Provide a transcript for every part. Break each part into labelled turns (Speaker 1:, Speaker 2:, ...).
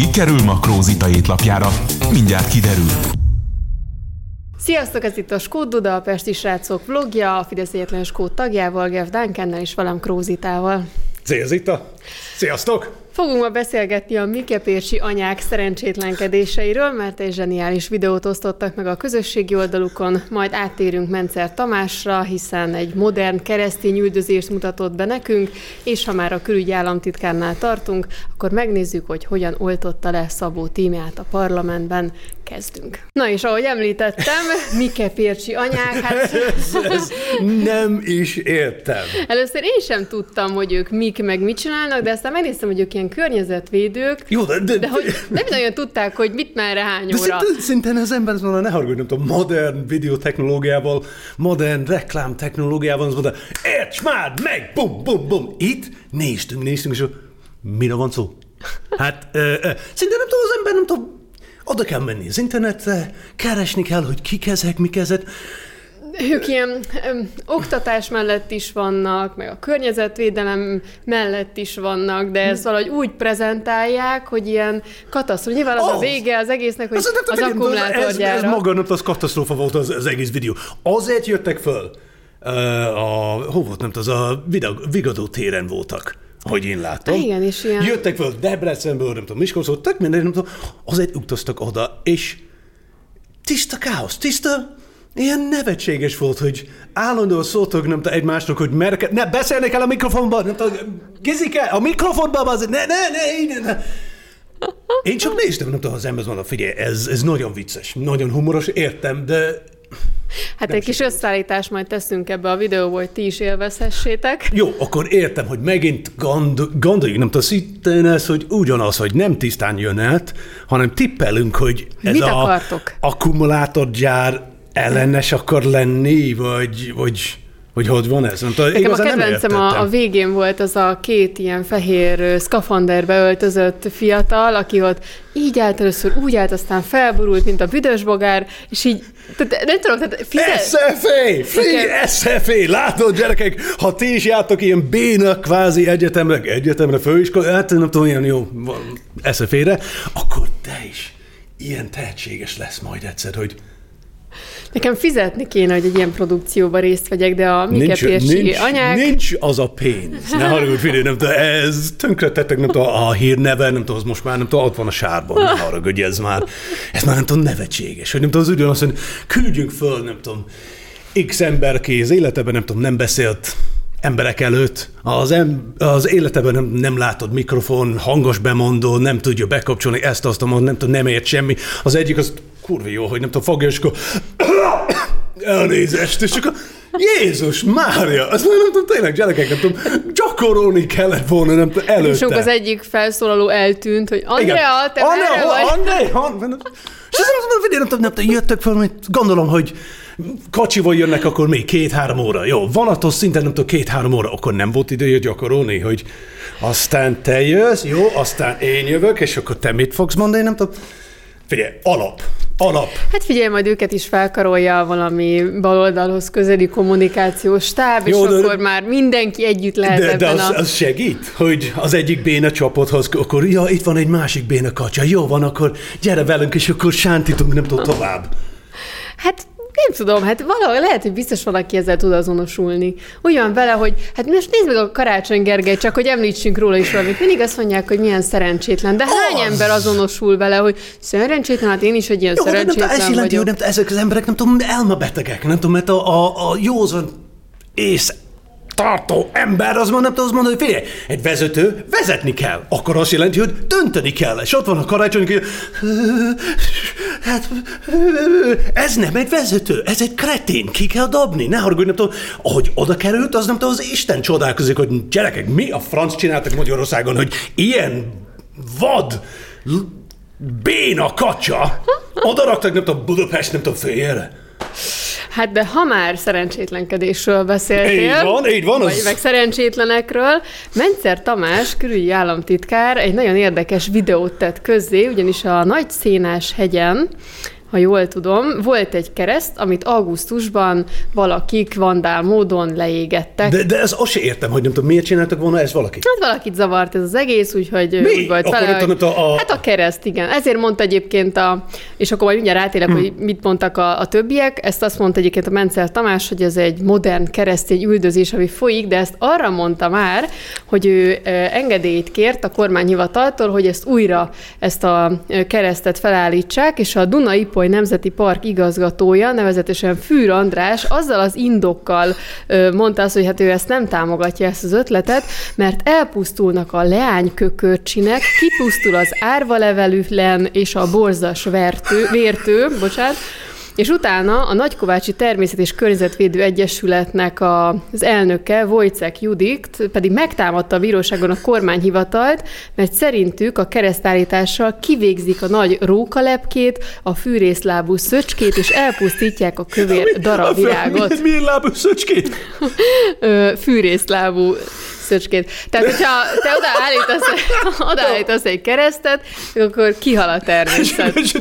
Speaker 1: ki kerül Makrózita étlapjára. Mindjárt kiderül.
Speaker 2: Sziasztok, ez itt a Skód Duda, a Pesti Srácok vlogja, a Fidesz Egyetlen Skód tagjával, Gev Duncannel és velem Krózitával.
Speaker 3: Szia Zita! Sziasztok!
Speaker 2: Fogunk ma beszélgetni a Mikepérsi anyák szerencsétlenkedéseiről, mert egy zseniális videót osztottak meg a közösségi oldalukon, majd áttérünk Mencer Tamásra, hiszen egy modern keresztény üldözést mutatott be nekünk, és ha már a külügyi államtitkárnál tartunk, akkor megnézzük, hogy hogyan oltotta le Szabó tímját a parlamentben. Kezdünk. Na és ahogy említettem, Mikepérsi anyák, hát...
Speaker 3: Ez nem is értem.
Speaker 2: Először én sem tudtam, hogy ők mik meg mit csinálnak, de aztán megnéztem, hogy ők ilyen környezetvédők,
Speaker 3: Jó, de, de,
Speaker 2: de hogy nem nagyon tudták, hogy mit merre hány
Speaker 3: de
Speaker 2: óra.
Speaker 3: szinte, szinte az ember azt mondja, ne haragudj, nem tudom, modern videotechnológiával, modern reklám technológiával, azt mondja, érts már meg, bum, bum, bum. Itt néztünk, néztünk, és mire van szó? Hát, ö, ö, szinte nem tudom, az ember nem tudom, oda kell menni az internetre, keresni kell, hogy kik ezek, mik ezek.
Speaker 2: Ők ilyen öm, oktatás mellett is vannak, meg a környezetvédelem mellett is vannak, de ezt valahogy úgy prezentálják, hogy ilyen katasztrófa. Nyilván az a
Speaker 3: Az.
Speaker 2: vége az egésznek, hogy
Speaker 3: Az, nem
Speaker 2: az
Speaker 3: tudom, ez, ez
Speaker 2: akkumulátorgyára.
Speaker 3: maga az katasztrófa volt az, az egész videó. Azért jöttek föl, a, hol volt, nem tudom, az a Vigadó téren voltak, hogy én láttam.
Speaker 2: Ah, igen, és ilyen-
Speaker 3: Jöttek föl Debrecenből, nem tudom, Miskolcról, tök minden, nem tudom, azért utaztak oda, és tiszta káosz, tiszta, ilyen nevetséges volt, hogy állandóan szóltak, nem egymásnak, hogy merke, ne, beszélnek el a mikrofonban, nem tudom, Gizike, a mikrofonban, az, ne, ne, ne, ne, ne. Én csak néztem, nem tudom, az ember mondta, figyelj, ez, ez nagyon vicces, nagyon humoros, értem, de
Speaker 2: Hát egy kis összeállítást majd teszünk ebbe a videóba, hogy ti is élvezhessétek.
Speaker 3: jó, akkor értem, hogy megint gond, gondoljuk, nem tudom, szintén ez, hogy ugyanaz, hogy nem tisztán jön át, hanem tippelünk, hogy ez
Speaker 2: Mit
Speaker 3: a
Speaker 2: akartok?
Speaker 3: akkumulátorgyár ellenes akar lenni, vagy, vagy, vagy hogy van ez? Nem tudom,
Speaker 2: Nekem a kedvencem a, a végén volt az a két ilyen fehér ö, szkafanderbe öltözött fiatal, aki ott így állt először, úgy állt, aztán felborult, mint a büdös bogár, és így, tehát nem tudom, tehát fizet...
Speaker 3: SFA! Free SFA! Látod, gyerekek, ha ti is jártok ilyen béna kvázi egyetemre, egyetemre, főiskola, hát nem tudom, ilyen jó SFA-re, akkor te is ilyen tehetséges lesz majd egyszer, hogy
Speaker 2: Nekem fizetni kéne, hogy egy ilyen produkcióban részt vegyek, de a Mikepérsi
Speaker 3: nincs,
Speaker 2: anyák...
Speaker 3: nincs az a pénz. Ne haragudj, figyelj, nem tudom, ez tönkretettek, nem tudom, a hírneve, nem tudom, az most már nem tudom, ott van a sárban, ne haragudj, ez már, ez már nem tudom, nevetséges, hogy nem tudom, az ugyanaz, hogy küldjünk föl, nem tudom, x ember ki az életeben, nem tudom, nem beszélt emberek előtt, az, em, az életeben nem, nem látod mikrofon, hangos bemondó, nem tudja bekapcsolni ezt, azt, nem tudom, nem ért semmi. Az egyik az kurva jó, hogy nem tudom, fogja, és akkor elnézést, és akkor Jézus Mária, azt már nem tudom, tényleg gyerekek, nem tudom, gyakorolni kellett volna, nem tudom, előtte.
Speaker 2: És az egyik felszólaló eltűnt, hogy Andrea, te merre
Speaker 3: Andrea,
Speaker 2: vagy?
Speaker 3: Andrea, Andrea. És azt mondom, nem tudom, nem tudom, jöttek fel, hogy gondolom, hogy kocsival jönnek, akkor még két-három óra. Jó, vonatos szinten nem tudom, két-három óra, akkor nem volt ideje gyakorolni, hogy aztán te jössz, jó, aztán én jövök, és akkor te mit fogsz mondani, nem tudom. Figyelj, alap, alap.
Speaker 2: Hát figyelj, majd őket is felkarolja valami baloldalhoz közeli kommunikációs stáb, és
Speaker 3: Jó, de-
Speaker 2: akkor már mindenki együtt lehet
Speaker 3: De, de
Speaker 2: ebben
Speaker 3: az,
Speaker 2: a...
Speaker 3: az segít, hogy az egyik béna csapathoz, akkor ja, itt van egy másik béna kacsa, jó van, akkor gyere velünk, és akkor sántítunk, nem tudom, tovább.
Speaker 2: Hát nem tudom, hát valahogy lehet, hogy biztos valaki ezzel tud azonosulni. Olyan vele, hogy hát most nézd meg a Karácsony Gergely, csak hogy említsünk róla is valamit. Mindig azt mondják, hogy milyen szerencsétlen. De hány
Speaker 3: Az!
Speaker 2: ember azonosul vele, hogy szerencsétlen, hát én is egy ilyen
Speaker 3: Jó, de nem,
Speaker 2: szerencsétlen
Speaker 3: ez jelenti,
Speaker 2: vagyok.
Speaker 3: hogy nem, ezek az emberek nem tudom, elmebetegek, nem tudom, mert a, a, a józan ész tartó ember az mondja, nem tudom, azt mondani, hogy figyelj, egy vezető vezetni kell. Akkor azt jelenti, hogy dönteni kell. És ott van a karácsony, hogy hát ez nem egy vezető, ez egy kretén, ki kell dobni. Ne haragudj, nem tudom, ahogy oda került, az nem tudom, az Isten csodálkozik, hogy gyerekek, mi a franc csináltak Magyarországon, hogy ilyen vad, béna kacsa, oda raktak, nem tudom, Budapest, nem tudom, félre.
Speaker 2: Hát de ha már szerencsétlenkedésről beszéltél,
Speaker 3: Így van, így van,
Speaker 2: vagy
Speaker 3: az-
Speaker 2: meg szerencsétlenekről, Mencer Tamás, külügyi államtitkár egy nagyon érdekes videót tett közzé, ugyanis a Nagy Szénás hegyen ha jól tudom, volt egy kereszt, amit augusztusban valakik vandál módon leégettek.
Speaker 3: De, de ez azt sem értem, hogy nem tudom, miért csináltak volna ez valaki.
Speaker 2: Hát valakit zavart ez az egész, úgyhogy
Speaker 3: Mi?
Speaker 2: úgy volt
Speaker 3: Akkor
Speaker 2: vele, hogy-
Speaker 3: a- a-
Speaker 2: Hát a kereszt, igen. Ezért mondta egyébként a, és akkor majd mindjárt rátérek,
Speaker 3: Hmm.
Speaker 2: hogy mit mondtak a, a többiek. Ezt azt mondta egyébként a Mencer Tamás, hogy ez egy modern keresztény üldözés, ami folyik, de ezt arra mondta már, hogy ő engedélyt kért a kormányhivataltól, hogy ezt újra, ezt a keresztet felállítsák, és a Duna-Ipoly Nemzeti Park igazgatója, nevezetesen Fűr András, azzal az indokkal mondta azt, hogy hát ő ezt nem támogatja ezt az ötletet, mert elpusztulnak a leánykökörcsinek, kipusztul az árvalevelű len és a borzas vertő, vértő, bocsánat, és utána a Nagykovácsi Természet és Környezetvédő Egyesületnek a, az elnöke, Wojciech Judit pedig megtámadta a bíróságon a kormányhivatalt, mert szerintük a keresztállítással kivégzik a nagy rókalepkét, a fűrészlábú szöcskét, és elpusztítják a kövér darabvirágot.
Speaker 3: Milyen lábú szöcskét?
Speaker 2: Fűrészlábú szöcskét. Tehát, hogyha te odaállítasz, odaállítasz egy keresztet, akkor kihal a természet.
Speaker 3: És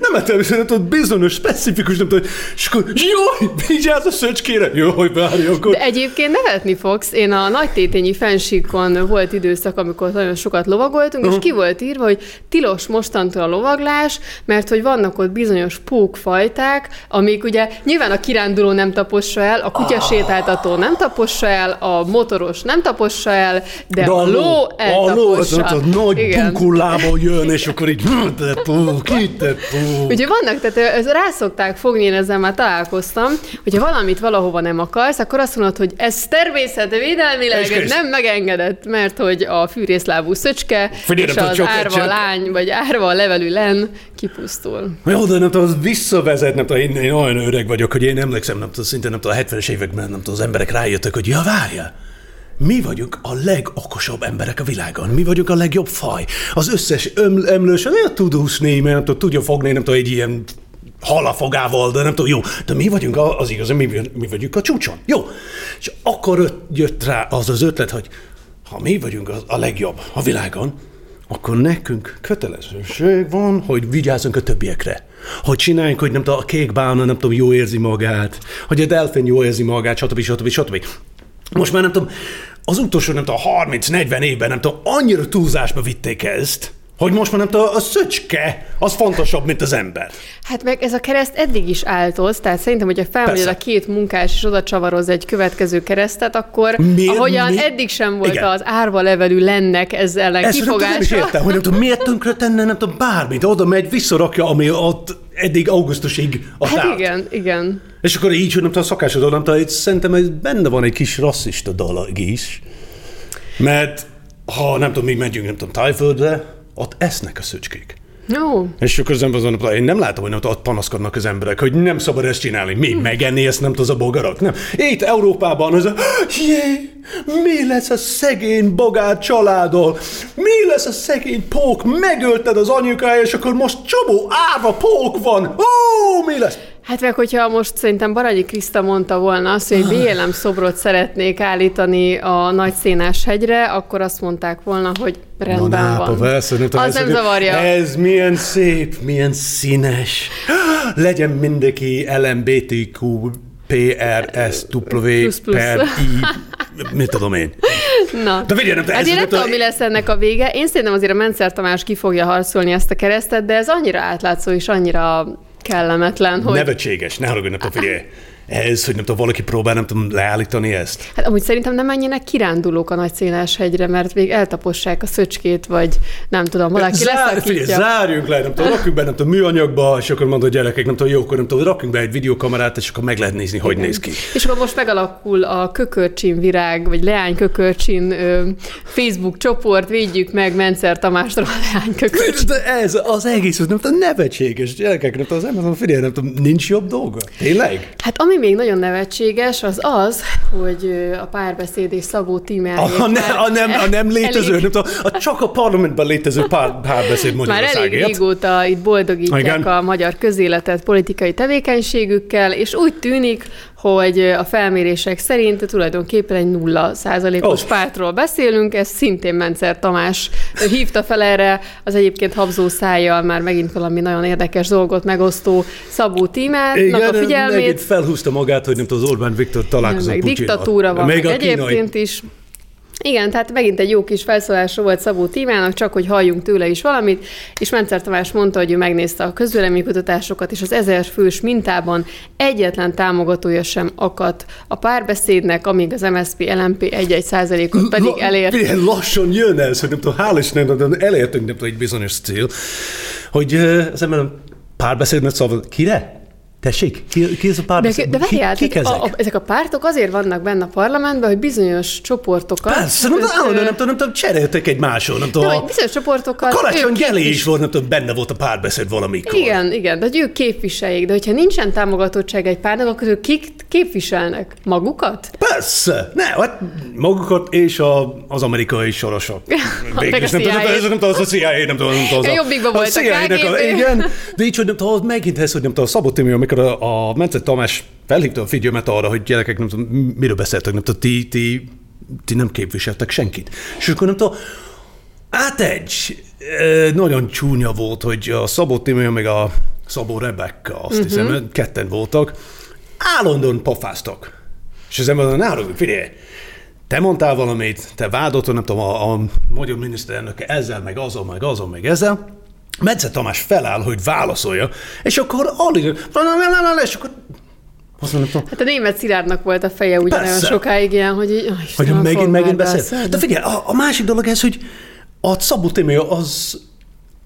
Speaker 3: nem hát természetesen ott bizonyos, specifikus, nem tudom, és akkor jaj, vigyázz a szöcskére, jaj, várj, akkor.
Speaker 2: De egyébként nevetni fogsz. Én a nagy tétényi fensíkon volt időszak, amikor nagyon sokat lovagoltunk, és ki volt írva, hogy tilos mostantól a lovaglás, mert hogy vannak ott bizonyos pókfajták, amik ugye nyilván a kiránduló nem tapossa el, a kutyasétáltató nem tapossa el, a motoros nem tapossa el, de, a, ló
Speaker 3: a ló, az
Speaker 2: eltapossa.
Speaker 3: ott a nagy
Speaker 2: Igen.
Speaker 3: bunkullából jön, és akkor így, te pók.
Speaker 2: Ugye vannak, tehát ez rá szokták fogni, én ezzel már találkoztam, hogyha valamit valahova nem akarsz, akkor azt mondod, hogy ez természetvédelmileg nem megengedett, mert hogy a fűrészlábú szöcske
Speaker 3: Figyelj,
Speaker 2: és az árva
Speaker 3: csak-
Speaker 2: lány, vagy árva levelű len kipusztul.
Speaker 3: Jó, de nem tudom, az visszavezet, nem tudom, én, én olyan öreg vagyok, hogy én emlékszem, nem tudom, szinte nem tudom, a 70-es években, nem tudom, az emberek rájöttek, hogy ja, várja, mi vagyunk a legokosabb emberek a világon. Mi vagyunk a legjobb faj. Az összes öm, emlős, olyan tud úszni, nem tudom, tudja fogni, nem tudom, egy ilyen halafogával, de nem tudom, jó, de mi vagyunk az igaz, mi, mi vagyunk a csúcson. Jó. És akkor öt- jött rá az az ötlet, hogy ha mi vagyunk a legjobb a világon, akkor nekünk kötelezőség van, hogy vigyázzunk a többiekre. Hogy csináljunk, hogy nem tudom, a kék bána, nem tudom, jó érzi magát, hogy a delfin jó érzi magát, stb. stb. stb. Most már nem tudom, az utolsó, nem tudom, 30-40 évben, nem tudom, annyira túlzásba vitték ezt, hogy most már nem tudom, a szöcske az fontosabb, mint az ember.
Speaker 2: Hát meg ez a kereszt eddig is áltoz, tehát szerintem, hogyha
Speaker 3: Persze.
Speaker 2: a két munkás, és oda csavaroz egy következő keresztet, akkor
Speaker 3: Miért?
Speaker 2: ahogyan
Speaker 3: Mi?
Speaker 2: eddig sem volt
Speaker 3: Igen.
Speaker 2: az árva levelű lennek ezzel ellen
Speaker 3: Ezt nem, tudom, nem is
Speaker 2: kifogása.
Speaker 3: értem, hogy nem tudom, miért tönkre tenne, nem tudom, bármit, oda megy, visszarakja, ami ott eddig augusztusig ott
Speaker 2: Hát igen, igen.
Speaker 3: És akkor így, hogy nem tudom, a szakásodól, nem tudom, szerintem ez benne van egy kis rasszista dolog is. Mert ha nem tudom, mi megyünk, nem tudom, Tájföldre, ott esznek a szöcskék.
Speaker 2: Jó.
Speaker 3: És ember azon, én nem látom, hogy ott panaszkodnak az emberek, hogy nem szabad ezt csinálni. Mi, megenni ezt nem az a bogarak? Nem. Itt Európában az a, jé, mi lesz a szegény bogár családol? Mi lesz a szegény pók? Megölted az anyukája, és akkor most csomó árva pók van. Ó, mi lesz?
Speaker 2: Hát meg, hogyha most szerintem Baranyi Kriszta mondta volna azt, hogy BLM szobrot szeretnék állítani a Nagy Szénás hegyre, akkor azt mondták volna, hogy rendben
Speaker 3: nápa,
Speaker 2: van.
Speaker 3: persze, nem
Speaker 2: az
Speaker 3: ez-
Speaker 2: nem zavarja.
Speaker 3: Ez milyen szép, milyen színes. Legyen mindenki LMBTQ PRSW per I, mit tudom én.
Speaker 2: Na.
Speaker 3: De figyelj, nem, de
Speaker 2: Hát én nem tudom, mi lesz ennek a vége. Én szerintem azért a Mencer Tamás ki fogja harcolni ezt a keresztet, de ez annyira átlátszó és annyira kellemetlen, hogy...
Speaker 3: Nevetséges, ne haragudj, tudom, figyelj. Ez, hogy nem tudom, valaki próbál, nem tudom, leállítani ezt.
Speaker 2: Hát amúgy szerintem nem menjenek kirándulók a nagy széles hegyre, mert még eltapossák a szöcskét, vagy nem tudom, valaki
Speaker 3: Zár, figyelj,
Speaker 2: leszakítja.
Speaker 3: zárjunk le, nem tudom, rakjunk be, nem tudom, műanyagba, és akkor mondod a gyerekek, nem tudom, jó, akkor nem tudom, rakjunk be egy videokamerát, és akkor meg lehet nézni, hogy néz ki.
Speaker 2: És akkor most megalakul a kökörcsin virág, vagy leány kökörcsin ö, Facebook csoport, védjük meg Mencer Tamástól a leány kökörcsin.
Speaker 3: De ez az egész, nem tudom, nevetséges gyerekek, nem tudom, az ember, figyelj, nem tudom, nincs jobb dolga? Tényleg?
Speaker 2: Hát ami még nagyon nevetséges, az az, hogy a párbeszéd és Szabó Tímeljék
Speaker 3: A, ne, a, nem, a nem létező,
Speaker 2: elég-
Speaker 3: nem tudom, a csak a parlamentben létező pár, párbeszéd
Speaker 2: Már elég
Speaker 3: Magyarországért.
Speaker 2: régóta itt boldogítják
Speaker 3: Igen.
Speaker 2: a magyar közéletet politikai tevékenységükkel, és úgy tűnik, hogy a felmérések szerint tulajdonképpen egy nulla százalékos
Speaker 3: Oh.
Speaker 2: pártról beszélünk, ez szintén Mencer Tamás hívta fel erre az egyébként habzó szájjal már megint valami nagyon érdekes dolgot megosztó Szabó Tímának a
Speaker 3: megint
Speaker 2: figyelmét.
Speaker 3: felhúzta magát, hogy nem az Orbán Viktor találkozott
Speaker 2: Meg diktatúra van, meg
Speaker 3: kínai.
Speaker 2: egyébként is. Igen, tehát megint egy jó kis felszólásra volt Szabó Tímának, csak hogy halljunk tőle is valamit, és Mencer Tamás mondta, hogy ő megnézte a közvéleménykutatásokat, és az ezer fős mintában egyetlen támogatója sem akadt a párbeszédnek, amíg az MSZP LMP 1-1 százalékot pedig elért.
Speaker 3: Figyelj, lassan jön ez, hogy nem tudom, hál' Istennek, nem elértünk nem tudom, egy bizonyos cél, hogy az ember párbeszédnek szavaz. Kire? Tessék? Ki, ki ez a
Speaker 2: De,
Speaker 3: párbeszéd?
Speaker 2: de várjál,
Speaker 3: ki, kik ezek?
Speaker 2: a, a, ezek a pártok azért vannak benne a parlamentben, hogy bizonyos csoportokat...
Speaker 3: Persze, nem,
Speaker 2: köz-
Speaker 3: tudom, nem, tudom, nem tudom, cseréltek egymáson, nem
Speaker 2: de,
Speaker 3: tudom.
Speaker 2: hogy
Speaker 3: A
Speaker 2: bizonyos csoportokat...
Speaker 3: Karácsony
Speaker 2: ők
Speaker 3: Geli
Speaker 2: képvis-
Speaker 3: is volt, nem tudom, benne volt a párbeszéd valamikor.
Speaker 2: Igen, igen, de ők képviseljék, de hogyha nincsen támogatottság egy párnak, akkor ők kik képviselnek? Magukat?
Speaker 3: Persze, ne, hát magukat és a, az amerikai sorosok.
Speaker 2: Meg a
Speaker 3: is, nem tudom, nem tudom, az a CIA, nem tudom, nem tudom.
Speaker 2: A Jobbikban volt a
Speaker 3: CIA-nek
Speaker 2: KGB.
Speaker 3: Igen, de így, hogy nem tudom, az megint ez, hogy nem tudom, a Szabó Timi, amikor a, a Mence Tamás felhívta a figyelmet arra, hogy gyerekek, nem tudom, miről beszéltek, nem tudom, ti, ti, ti nem képviseltek senkit. És akkor nem tudom, át egy, nagyon csúnya volt, hogy a Szabó Timi, meg a Szabó Rebecca, azt
Speaker 2: Mhm.
Speaker 3: hiszem, uh-huh. ketten voltak, állandóan pofáztak. És az ember mondja, ne figyelj, te mondtál valamit, te vádoltad, nem tudom, a, a magyar miniszterelnök ezzel, meg azon, meg azon, meg ezzel. Medze Tamás feláll, hogy válaszolja, és akkor alig, és akkor azt mondom,
Speaker 2: Hát a német Szilárdnak volt a feje ugyan olyan sokáig ilyen, hogy így, oh,
Speaker 3: hogy
Speaker 2: Istenem,
Speaker 3: megint,
Speaker 2: fog
Speaker 3: megint
Speaker 2: már
Speaker 3: beszél. De figyelj, a, a másik dolog ez, hogy a Szabó Tímea az,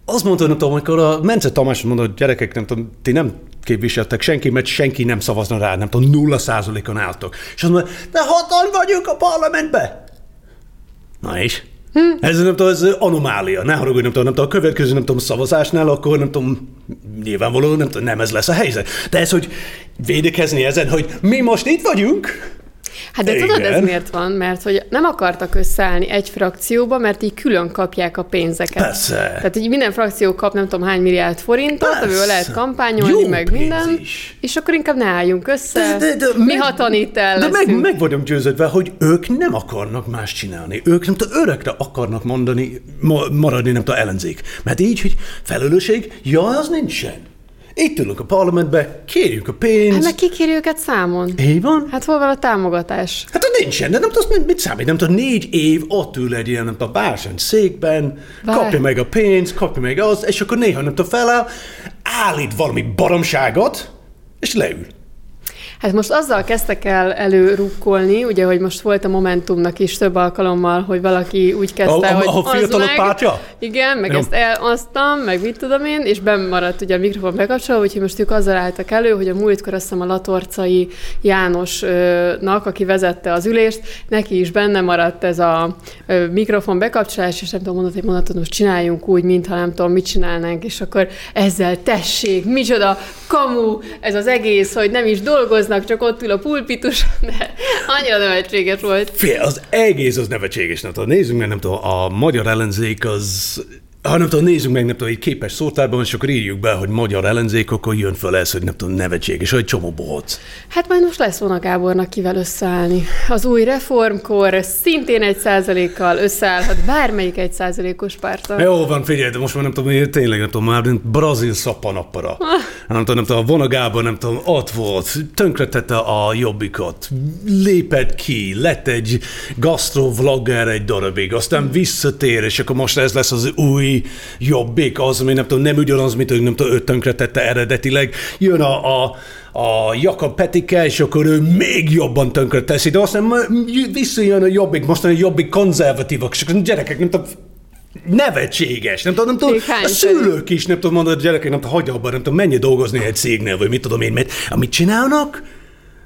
Speaker 3: az mondta, nem tudom, amikor a Mence Tamás mondta, hogy gyerekek, nem tudom, ti nem képviseltek senki, mert senki nem szavazna rá, nem tudom, nulla százalékon álltok. És azt mondja, de hatan vagyunk a parlamentbe. Na és? Hm. Ez nem tudom, ez anomália. Ne haragudj, nem tudom, nem tudom, a következő, nem tudom, szavazásnál, akkor nem tudom, nyilvánvalóan nem, tudom, nem ez lesz a helyzet. De ez, hogy védekezni ezen, hogy mi most itt vagyunk,
Speaker 2: Hát de tudod, ez
Speaker 3: Igen.
Speaker 2: miért van? Mert hogy nem akartak összeállni egy frakcióba, mert így külön kapják a pénzeket.
Speaker 3: Persze.
Speaker 2: Tehát így minden frakció kap nem tudom hány milliárd forintot,
Speaker 3: Persze.
Speaker 2: amivel lehet kampányolni,
Speaker 3: Jó
Speaker 2: meg minden.
Speaker 3: is.
Speaker 2: És akkor inkább ne álljunk össze.
Speaker 3: De, de, de,
Speaker 2: Mi
Speaker 3: meg-
Speaker 2: hatan itt el
Speaker 3: De meg,
Speaker 2: leszünk.
Speaker 3: meg vagyok győződve, hogy ők nem akarnak más csinálni. Ők nem tudom, örökre akarnak mondani, ma, maradni, nem tudom, ellenzék. Mert így, hogy felelősség, ja, az nincsen. Itt ülünk a parlamentbe, kérjük a pénzt.
Speaker 2: Hát meg ki kéri őket számon?
Speaker 3: Így van?
Speaker 2: Hát hol van a támogatás?
Speaker 3: Hát ha nincsen, de nem tudom, mit, mit számít, nem tudom, négy év ott ül egy ilyen, nem tudom, bársony székben,
Speaker 2: Vár-
Speaker 3: kapja meg a pénzt, kapja meg az, és akkor néha nem tudom, feláll, állít valami baromságot, és leül.
Speaker 2: Hát most azzal kezdtek el előrukkolni, ugye, hogy most volt a Momentumnak is több alkalommal, hogy valaki úgy kezdte,
Speaker 3: A- a-
Speaker 2: hogy
Speaker 3: a
Speaker 2: az
Speaker 3: fiatalok
Speaker 2: meg,
Speaker 3: pártja?
Speaker 2: Igen, meg
Speaker 3: Jó.
Speaker 2: ezt elaztam, meg mit tudom én, és bemaradt ugye a mikrofon bekapcsolva, úgyhogy most ők azzal álltak elő, hogy a múltkor azt hiszem a Latorcai Jánosnak, aki vezette az ülést, neki is benne maradt ez a mikrofon bekapcsolás, és nem tudom, mondott egy mondatot, most csináljunk úgy, mintha nem tudom, mit csinálnánk, és akkor ezzel tessék, micsoda kamu ez az egész, hogy nem is dolgoznak, csak ott ül a pulpitus, de annyira nevetséges volt.
Speaker 3: Fél, az egész az nevetséges, tudom, nézzünk meg, nem tudom, a magyar ellenzék az, ha nem tudom, nézzük meg, nem tudom, egy képes szótárban, és akkor írjuk be, hogy magyar ellenzék, akkor jön föl ez, hogy nem tudom, nevetséges, hogy csomó bohóc.
Speaker 2: Hát majd most lesz Vona Gábornak kivel összeállni. Az új reformkor szintén egy százalékkal összeállhat bármelyik egy százalékos pártal.
Speaker 3: Jó van, figyelj, de most már nem tudom, én tényleg nem tudom, már mint brazil szappanappara. Nem tudom, nem tudom, a vonagában nem tudom, ott volt, tönkretette a jobbikot, lépett ki, lett egy gastrovlogger egy darabig, aztán visszatér, és akkor most ez lesz az új jobbik, az, ami nem tudom, nem ugyanaz, mint hogy nem tudom, ő tönkretette eredetileg. Jön a, a a Jakab Petike, és akkor ő még jobban tönkre teszi, de aztán visszajön a jobbik, most a jobbik konzervatívak, és akkor gyerekek, nem tudom, nevetséges, nem tudom, nem tudom, a szülők is, nem tudom mondani, hogy gyerekek, nem tudom, hagyja abban, nem tudom, menj dolgozni egy cégnél, vagy mit tudom én, mert amit csinálnak,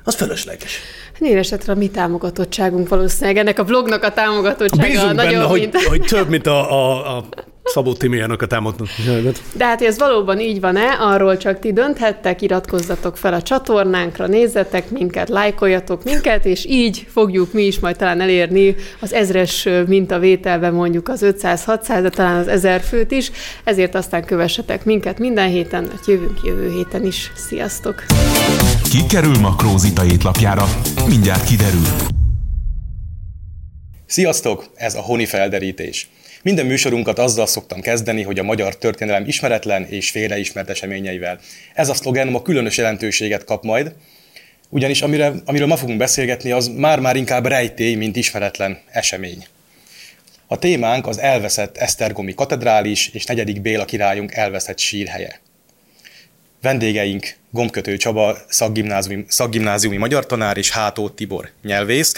Speaker 3: az felesleges.
Speaker 2: Minden esetre a mi támogatottságunk valószínűleg, ennek a blognak a támogatottsága
Speaker 3: Bízunk
Speaker 2: nagyobb,
Speaker 3: benne, hogy,
Speaker 2: mint...
Speaker 3: hogy több, mint a, a, a Szabó Timiának a támogatáságot.
Speaker 2: De hát, hogy ez valóban így van-e, arról csak ti dönthettek, iratkozzatok fel a csatornánkra, nézzetek minket, lájkoljatok minket, és így fogjuk mi is majd talán elérni az ezres mintavételben mondjuk az 500-600, de talán az 1000 főt is, ezért aztán kövessetek minket minden héten, mert jövünk jövő héten is. Sziasztok!
Speaker 1: Ki kerül Makrózita étlapjára? Mindjárt kiderül.
Speaker 4: Sziasztok! Ez a Honi felderítés. Minden műsorunkat azzal szoktam kezdeni, hogy a magyar történelem ismeretlen és félreismert eseményeivel. Ez a szlogen ma különös jelentőséget kap majd, ugyanis amire, amiről ma fogunk beszélgetni, az már-már inkább rejtély, mint ismeretlen esemény. A témánk az elveszett Esztergomi katedrális és negyedik Béla királyunk elveszett sírhelye. Vendégeink Gombkötő Csaba, szakgimnáziumi, szakgimnáziumi magyar tanár és Hátó Tibor nyelvész,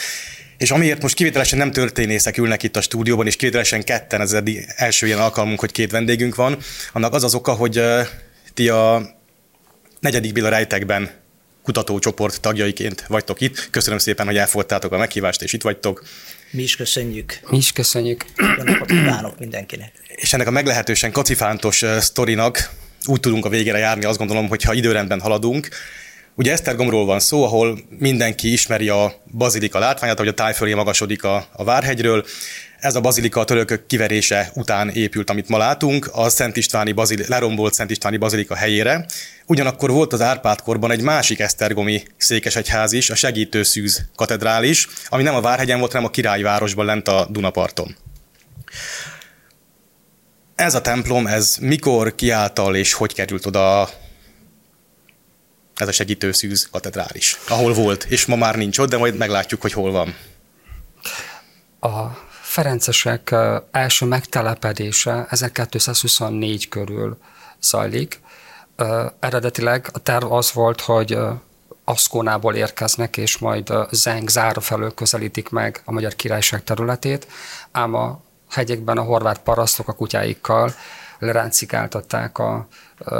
Speaker 4: és amiért most kivételesen nem történészek ülnek itt a stúdióban, és kivételesen ketten, ez az első ilyen alkalmunk, hogy két vendégünk van, annak az az oka, hogy ti a negyedik Béla rejtekben kutatócsoport tagjaiként vagytok itt. Köszönöm szépen, hogy elfogadtátok a meghívást, és itt vagytok.
Speaker 5: Mi is köszönjük.
Speaker 6: Mi is köszönjük.
Speaker 5: Jó napot kívánok mindenkinek.
Speaker 4: És ennek a meglehetősen kacifántos sztorinak úgy tudunk a végére járni, azt gondolom, hogy ha időrendben haladunk. Ugye Esztergomról van szó, ahol mindenki ismeri a bazilika látványát, hogy a tájfölé magasodik a, a Várhegyről. Ez a bazilika a törökök kiverése után épült, amit ma látunk, a Szent Istváni bazil, lerombolt Szent Istváni bazilika helyére. Ugyanakkor volt az Árpád-korban egy másik esztergomi székesegyház is, a Segítőszűz katedrális, ami nem a Várhegyen volt, hanem a királyvárosban lent a Dunaparton. Ez a templom, ez mikor kiáltal és hogy került oda ez a segítőszűz katedrális, ahol volt, és ma már nincs ott, de majd meglátjuk, hogy hol van.
Speaker 6: A Ferencesek első megtelepedése 1224 körül zajlik. Eredetileg a terv az volt, hogy Aszkónából érkeznek, és majd Zeng zára felől közelítik meg a Magyar Királyság területét, ám a hegyekben a horvát parasztok a kutyáikkal leráncigáltatták a,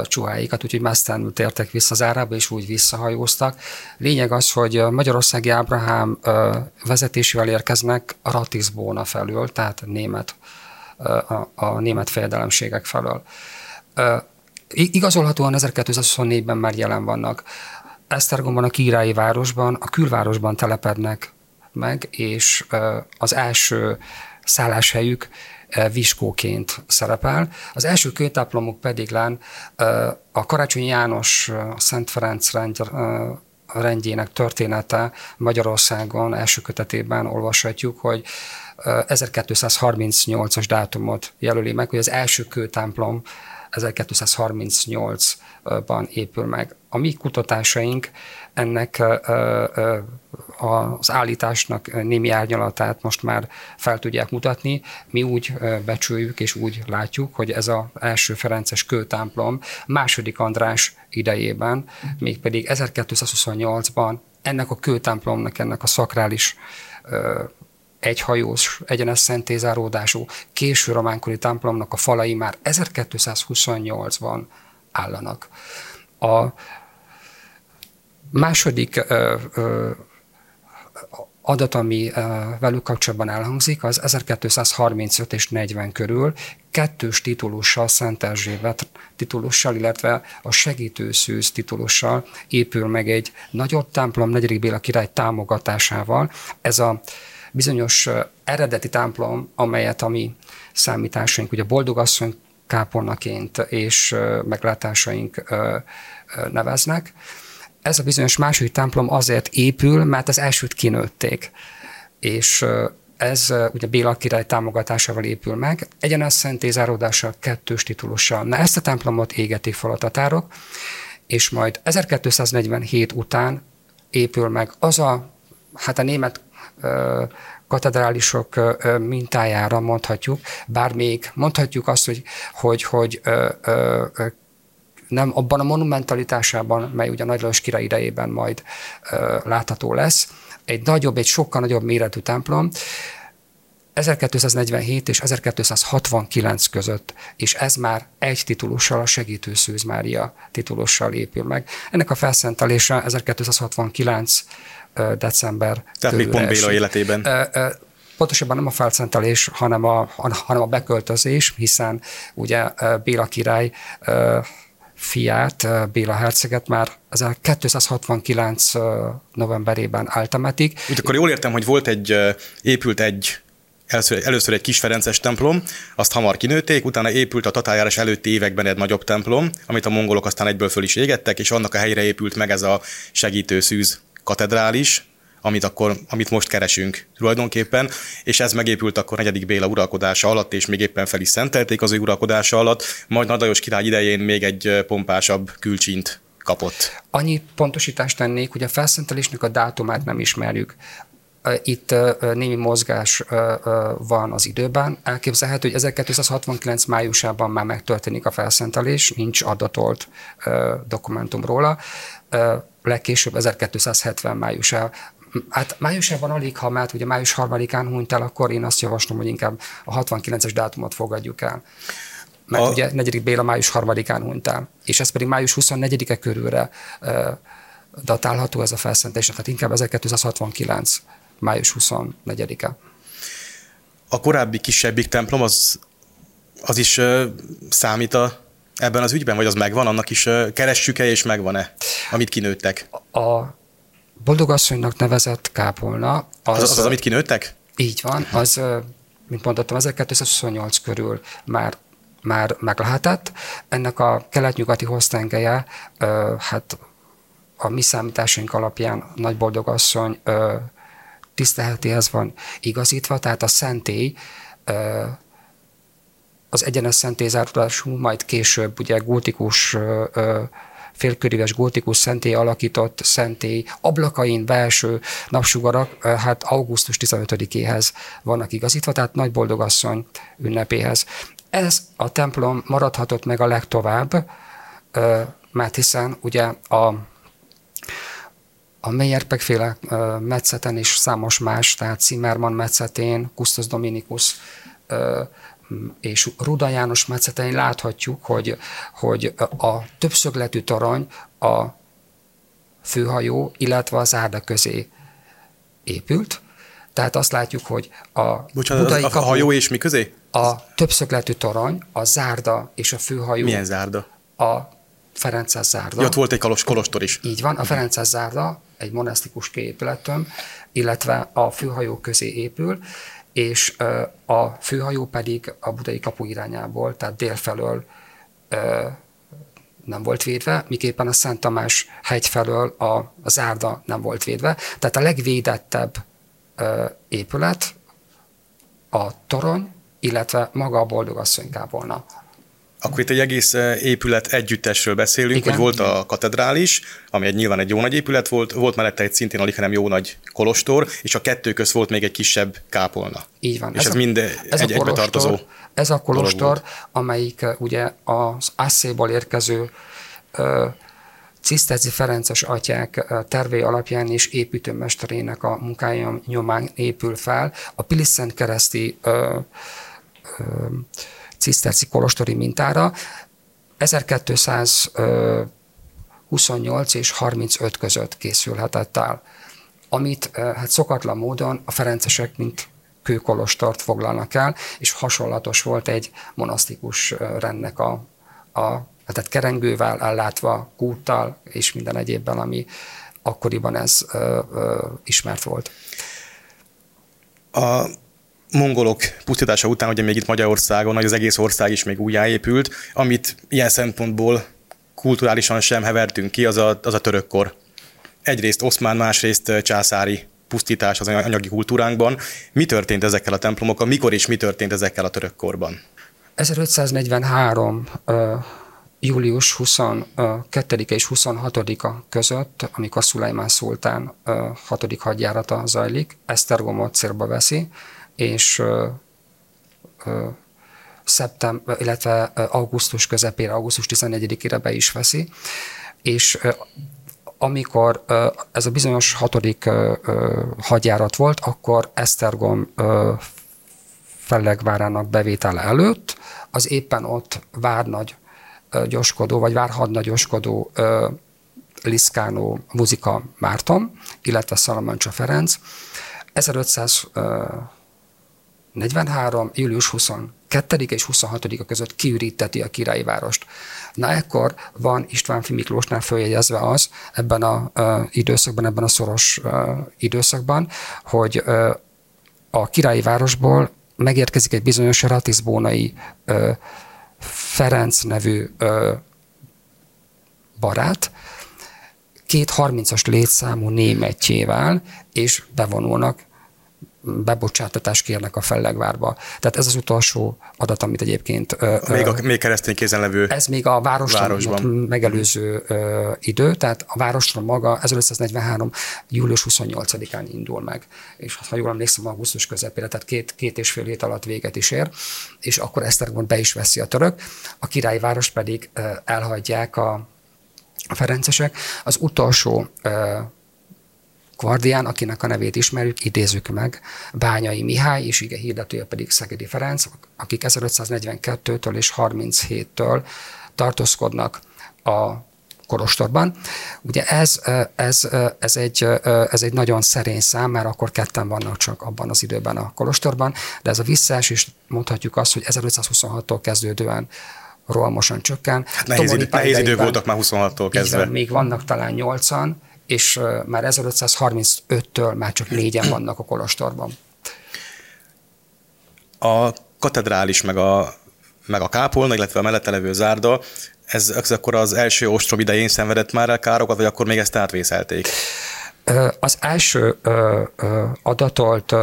Speaker 6: csuháikat, úgyhogy mesztelenül tértek vissza az árába, és úgy visszahajóztak. Lényeg az, hogy Magyarországi Ábrahám vezetésével érkeznek a Ratisbóna felől, tehát német, a, a német fejedelemségek felől. Igazolhatóan 1224-ben már jelen vannak. Esztergomban, a királyi városban, a külvárosban telepednek meg, és az első szálláshelyük viskóként szerepel. Az első kőtáplomok pedig lán eh, a Karácsony János a Szent Ferenc rend, eh, rendjének története Magyarországon első kötetében olvashatjuk, hogy 1238-as dátumot jelöli meg, hogy az első kőtámplom 1238-ban épül meg. A mi kutatásaink ennek az állításnak némi árnyalatát most már fel tudják mutatni. Mi úgy becsüljük és úgy látjuk, hogy ez az első Ferences kőtámplom második András idejében, mégpedig 1228-ban ennek a kőtámplomnak, ennek a szakrális egyhajós, egyenes szentézáródású késő románkori templomnak a falai már 1228-ban állanak. A második ö, ö, adat, ami velük kapcsolatban elhangzik, az 1235 és 40 körül kettős titulussal, Szent Erzsébet titulussal, illetve a segítőszűz titulussal épül meg egy nagyobb templom, negyedik Béla király támogatásával. Ez a bizonyos eredeti templom, amelyet a mi számításaink, ugye boldogasszony kápolnaként és meglátásaink neveznek. Ez a bizonyos második templom azért épül, mert az elsőt kinőtték. És ez ugye Béla király támogatásával épül meg, egyenes szentézáródással, kettős titulussal. Na ezt a templomot égetik fel a tatárok, és majd 1247 után épül meg az a, hát a német katedrálisok mintájára mondhatjuk, bár még mondhatjuk azt, hogy, hogy, hogy nem abban a monumentalitásában, mely ugye Nagy Lajos király idejében majd látható lesz, egy nagyobb, egy sokkal nagyobb méretű templom, 1247 és 1269 között, és ez már egy titulussal, a segítő Szűz Mária titulussal épül meg. Ennek a felszentelése 1269 december.
Speaker 4: Tehát még pont Béla életében.
Speaker 6: Pontosabban nem a felcentelés, hanem a, hanem a beköltözés, hiszen ugye Béla király fiát, Béla herceget már 1269 novemberében eltemetik.
Speaker 4: Úgy akkor jól értem, hogy volt egy, épült egy Először, először egy kis Ferences templom, azt hamar kinőtték, utána épült a tatárjárás előtti években egy nagyobb templom, amit a mongolok aztán egyből föl is égettek, és annak a helyre épült meg ez a segítő szűz katedrális, amit, akkor, amit most keresünk tulajdonképpen, és ez megépült akkor negyedik Béla uralkodása alatt, és még éppen fel is szentelték az ő uralkodása alatt, majd Nadajos király idején még egy pompásabb külcsint kapott.
Speaker 6: Annyi pontosítást tennék, hogy a felszentelésnek a dátumát nem ismerjük. Itt némi mozgás van az időben. Elképzelhető, hogy 1269 májusában már megtörténik a felszentelés, nincs adatolt dokumentum róla. Legkésőbb 1270 májusában Hát májusában alig, ha mert ugye május harmadikán hunyt el, akkor én azt javaslom, hogy inkább a 69-es dátumot fogadjuk el. Mert a... ugye 4. Béla május harmadikán hunyt el, és ez pedig május 24-e körülre datálható ez a felszentés, tehát inkább 1269 május 24-e.
Speaker 4: A korábbi kisebbik templom az, az is uh, számít a, ebben az ügyben, vagy az megvan, annak is keressük-e és megvan-e, amit kinőttek?
Speaker 6: A boldogasszonynak nevezett kápolna.
Speaker 4: Az, az, az, az, amit kinőttek?
Speaker 6: Így van, az, mint mondottam, 1228 körül már már meg lehetett. Ennek a kelet-nyugati hoztengeje, hát a mi számításaink alapján nagy boldogasszony tiszteletéhez van igazítva, tehát a szentély az egyenes szentélyzárulású, majd később ugye gótikus félköríves gótikus szentély alakított szentély ablakain belső napsugarak, hát augusztus 15-éhez vannak igazítva, tehát nagy boldogasszony ünnepéhez. Ez a templom maradhatott meg a legtovább, mert hiszen ugye a a Meyerbeck féle metszeten és számos más, tehát Zimmermann metszetén, Custos Dominikus és Ruda János metszetén láthatjuk, hogy, hogy a többszögletű torony a főhajó, illetve az árda közé épült. Tehát azt látjuk, hogy a
Speaker 4: Bocsánat, budai a, kapu, a hajó és mi közé?
Speaker 6: A többszögletű torony, a zárda és a főhajó.
Speaker 4: Milyen zárda?
Speaker 6: A Ferences zárda.
Speaker 4: Ja, ott volt egy kalos, kolostor is.
Speaker 6: Így van, a Ferences zárda egy monasztikus kiépületöm, illetve a főhajó közé épül, és a főhajó pedig a budai kapu irányából, tehát délfelől nem volt védve, miképpen a Szent Tamás hegy felől a, a zárda nem volt védve. Tehát a legvédettebb épület a torony, illetve maga a boldogasszony kápolna.
Speaker 4: Akkor itt egy egész épület együttesről beszélünk, Igen. hogy volt a katedrális, ami egy nyilván egy jó nagy épület volt, volt mellette egy szintén alig, hanem jó nagy kolostor, és a kettő köz volt még egy kisebb kápolna.
Speaker 6: Így van.
Speaker 4: És ez, ez a, mind ez egy a kolostor, tartozó
Speaker 6: Ez a kolostor, amelyik ugye az Asszéból érkező Ciszterci Ferences atyák tervei alapján és építőmesterének a munkája nyomán épül fel. A Piliszent kereszti ö, ö, ciszterci kolostori mintára 1228 és 35 között készülhetett el, amit hát szokatlan módon a ferencesek, mint kőkolostort foglalnak el, és hasonlatos volt egy monasztikus rendnek a, a tehát kerengővel ellátva, kúttal és minden egyébben, ami akkoriban ez ö, ö, ismert volt.
Speaker 4: A mongolok pusztítása után, ugye még itt Magyarországon, hogy az egész ország is még újjáépült, amit ilyen szempontból kulturálisan sem hevertünk ki, az a, az a törökkor. Egyrészt oszmán, másrészt császári pusztítás az anyagi kultúránkban. Mi történt ezekkel a templomokkal, mikor és mi történt ezekkel a törökkorban?
Speaker 6: 1543 július 22 és 26-a között, amikor Szulajmán szultán 6. hadjárata zajlik, Esztergomot célba veszi, és szeptember, illetve augusztus közepére, augusztus 14-ére be is veszi, és amikor ez a bizonyos hatodik hadjárat volt, akkor Esztergom Fellegvárának bevétele előtt az éppen ott várnagy gyoskodó, vagy várhadnagyoskodó Liszkánó Muzika Márton, illetve Szalamancsa Ferenc. 1500 43. július 22. és 26. között kiüríteti a királyi várost. Na ekkor van István Miklósnál följegyezve az ebben a uh, időszakban, ebben a szoros uh, időszakban, hogy uh, a királyi városból megérkezik egy bizonyos Ratisbónai ö, Ferenc nevű ö, barát, két 30-as létszámú németjével, és bevonulnak bebocsátatást kérnek a Fellegvárba. Tehát ez az utolsó adat, amit egyébként...
Speaker 4: Még, a, még keresztény kézen levő
Speaker 6: Ez még a
Speaker 4: városban.
Speaker 6: megelőző ö, idő, tehát a városra maga 1543. július 28-án indul meg. És ha jól emlékszem, augusztus közepére, tehát két, két és fél hét alatt véget is ér, és akkor Esztergom be is veszi a török, a királyi várost pedig elhagyják a, a ferencesek. Az utolsó ö, Guardián, akinek a nevét ismerjük, idézzük meg, Bányai Mihály, és ige hirdetője pedig Szegedi Ferenc, akik 1542-től és 37-től tartózkodnak a Kolostorban. Ugye ez, ez, ez, egy, ez egy nagyon szerény szám, mert akkor ketten vannak csak abban az időben a Kolostorban, de ez a visszaesés mondhatjuk azt, hogy 1526-tól kezdődően rohamosan csökken.
Speaker 4: Hát nehéz, idő, nehéz idő voltak már 26-tól kezdve.
Speaker 6: Van, még vannak talán nyolcan, és már 1535-től már csak négyen vannak a kolostorban.
Speaker 4: A katedrális, meg a, meg a kápolna, illetve a mellette levő zárda, ez, ez akkor az első ostrom idején szenvedett már el károkat, vagy akkor még ezt átvészelték?
Speaker 6: Az első adatolt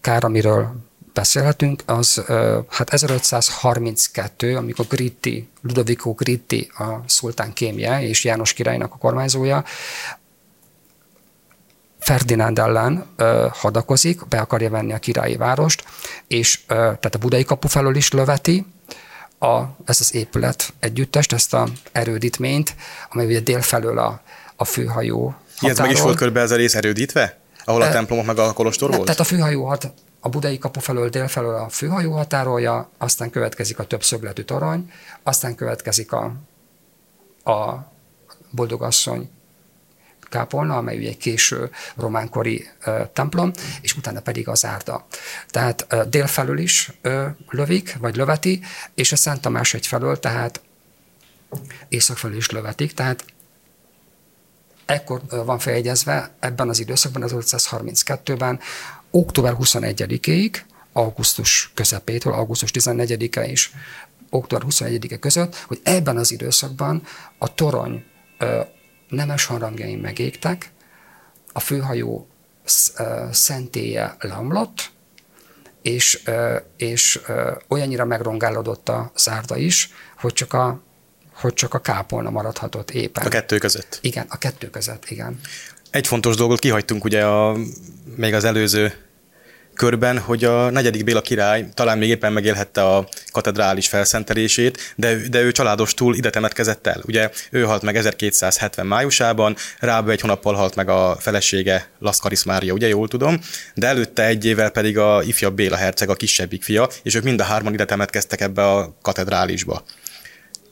Speaker 6: kár, amiről beszélhetünk, az hát 1532, amikor Gritti, Ludovico Gritti, a szultán kémje és János királynak a kormányzója, Ferdinánd ellen ö, hadakozik, be akarja venni a királyi várost, és ö, tehát a budai kapu felől is löveti a, ez az épület együttest, ezt a erődítményt, amely ugye délfelől a, a főhajó
Speaker 4: Ilyen meg is volt körbe ez a rész erődítve? Ahol a templomok meg a kolostor volt?
Speaker 6: Tehát a főhajó hat, a budai kapu felől délfelől a főhajó határolja, aztán következik a többszögletű torony, aztán következik a, a boldogasszony kápolna, amely ugye egy késő románkori uh, templom, és utána pedig az árda. Tehát uh, délfelől is uh, lövik, vagy löveti, és a Szent Tamás egyfelől, tehát észak felől is lövetik, tehát ekkor van feljegyezve ebben az időszakban, az 532-ben, október 21-ig, augusztus közepétől, augusztus 14-e is, október 21-e között, hogy ebben az időszakban a torony ö, nemes harangjain megégtek, a főhajó ö, szentélye leomlott, és, ö, és ö, olyannyira megrongálódott a zárda is, hogy csak a hogy csak a kápolna maradhatott éppen.
Speaker 4: A kettő között.
Speaker 6: Igen, a kettő között, igen.
Speaker 4: Egy fontos dolgot kihagytunk ugye a, még az előző körben, hogy a negyedik Béla király talán még éppen megélhette a katedrális felszentelését, de, de ő családostul ide temetkezett el. Ugye ő halt meg 1270 májusában, rába egy hónappal halt meg a felesége Laszkaris Mária, ugye jól tudom, de előtte egy évvel pedig a ifjabb Béla herceg, a kisebbik fia, és ők mind a hárman ide temetkeztek ebbe a katedrálisba.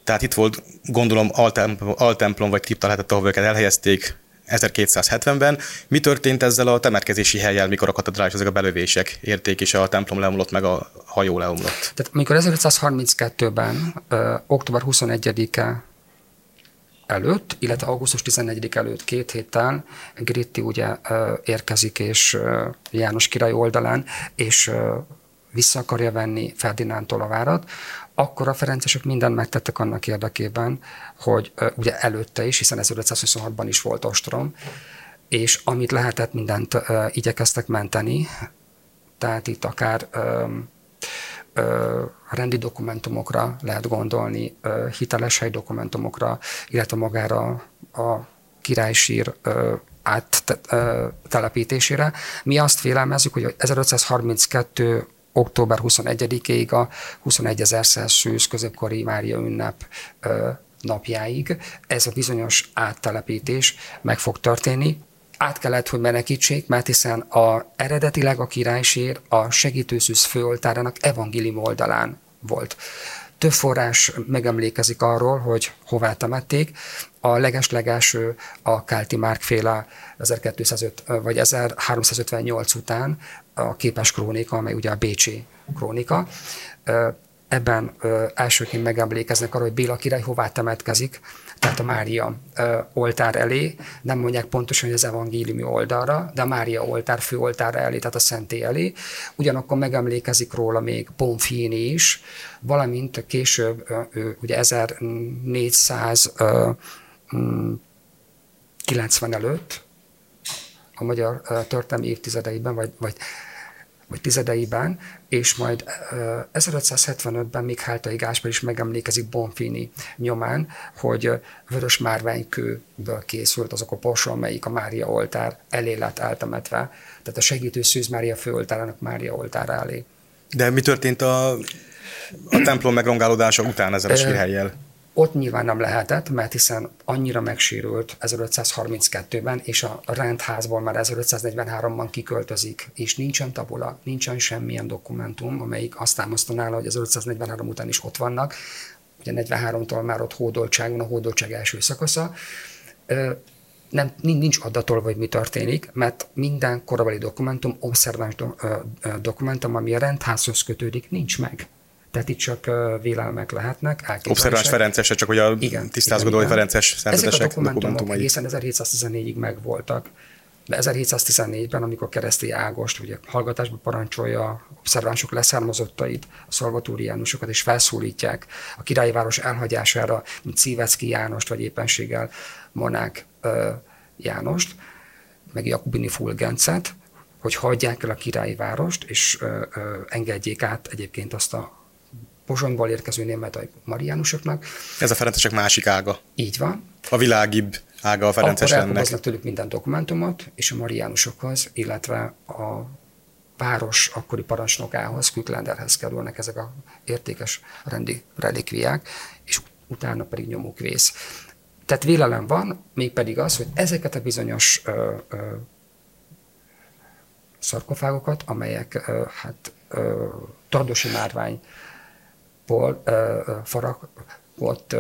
Speaker 4: Tehát itt volt, gondolom, altemplom, altemplom vagy kripta lehetett, ahol őket elhelyezték 1270-ben. Mi történt ezzel a temetkezési helyjel, mikor a katedrális, ezek a belövések érték, és a templom leomlott, meg a hajó leomlott?
Speaker 6: Tehát amikor 1532-ben, ö, október 21-e előtt, illetve augusztus 14 előtt két héttel Gritti ugye érkezik, és János király oldalán, és vissza akarja venni Ferdinántól a várat, akkor a Ferencesek mindent megtettek annak érdekében, hogy ugye előtte is, hiszen 1526-ban is volt ostrom, és amit lehetett, mindent uh, igyekeztek menteni, tehát itt akár uh, uh, rendi dokumentumokra lehet gondolni, uh, hiteles hely dokumentumokra, illetve magára a királysír uh, áttelepítésére. Mi azt vélelmezzük, hogy 1532 október 21-ig a 21 ezer Celsius középkori Mária ünnep napjáig ez a bizonyos áttelepítés meg fog történni. Át kellett, hogy menekítsék, mert hiszen a, eredetileg a királysér a segítőszűz főoltárának evangélium oldalán volt. Több forrás megemlékezik arról, hogy hová temették. A legeslegelső a Kálti Márk féle 1205 vagy 1358 után a képes krónika, amely ugye a Bécsi krónika. ebben elsőként megemlékeznek arra, hogy Béla király hová temetkezik, tehát a Mária ö, oltár elé, nem mondják pontosan, hogy az evangéliumi oldalra, de a Mária oltár főoltára elé, tehát a szenté elé. Ugyanakkor megemlékezik róla még Bonfini is, valamint később, ö, ö, ugye 1400 ö, 90 előtt, a magyar történelmi évtizedeiben, vagy, vagy vagy tizedeiben, és majd 1575-ben még Háltai Gáspár is megemlékezik Bonfini nyomán, hogy vörös márványkőből készült azok a posol, amelyik a Mária oltár elé lett eltemetve, tehát a segítő Szűz Mária főoltárának Mária oltára elé.
Speaker 4: De mi történt a, a templom megrongálódása után ezzel a sírhelyjel?
Speaker 6: Ott nyilván nem lehetett, mert hiszen annyira megsérült 1532-ben, és a rendházból már 1543-ban kiköltözik, és nincsen tabula, nincsen semmilyen dokumentum, amelyik azt támasztaná, hogy 1543 után is ott vannak. Ugye 43-tól már ott hódoltság van, a hódoltság első szakasza. Nem, nincs adatolva, hogy mi történik, mert minden korabeli dokumentum, obszerváns dokumentum, ami a rendházhoz kötődik, nincs meg. Tehát itt csak vélelmek lehetnek.
Speaker 4: Obszerváns Ferences, csak hogy a tisztázgodói Ferences
Speaker 6: szerzetesek Ezek a dokumentumok dokumentumai. egészen 1714-ig megvoltak. De 1714-ben, amikor Keresztély Ágost ugye hallgatásba parancsolja obszervánsok leszármazottait, a szalvatóriánusokat, és felszólítják a királyi város elhagyására, mint Szívecki Jánost, vagy éppenséggel Monák Jánost, meg Jakubini Fulgencet, hogy hagyják el a királyi várost, és ö, ö, engedjék át egyébként azt a Pozsonyból érkező német Mariánusoknak.
Speaker 4: Ez a Ferencesek másik ága.
Speaker 6: Így van.
Speaker 4: A világibb ága a Ferences
Speaker 6: Akkor ennek. tőlük minden dokumentumot, és a Mariánusokhoz, illetve a város akkori parancsnokához, Küklenderhez kerülnek ezek a értékes rendi relikviák, és utána pedig nyomuk vész. Tehát vélelem van, mégpedig az, hogy ezeket a bizonyos ö, ö, szarkofágokat, amelyek ö, hát ö, tardosi márvány ból faragott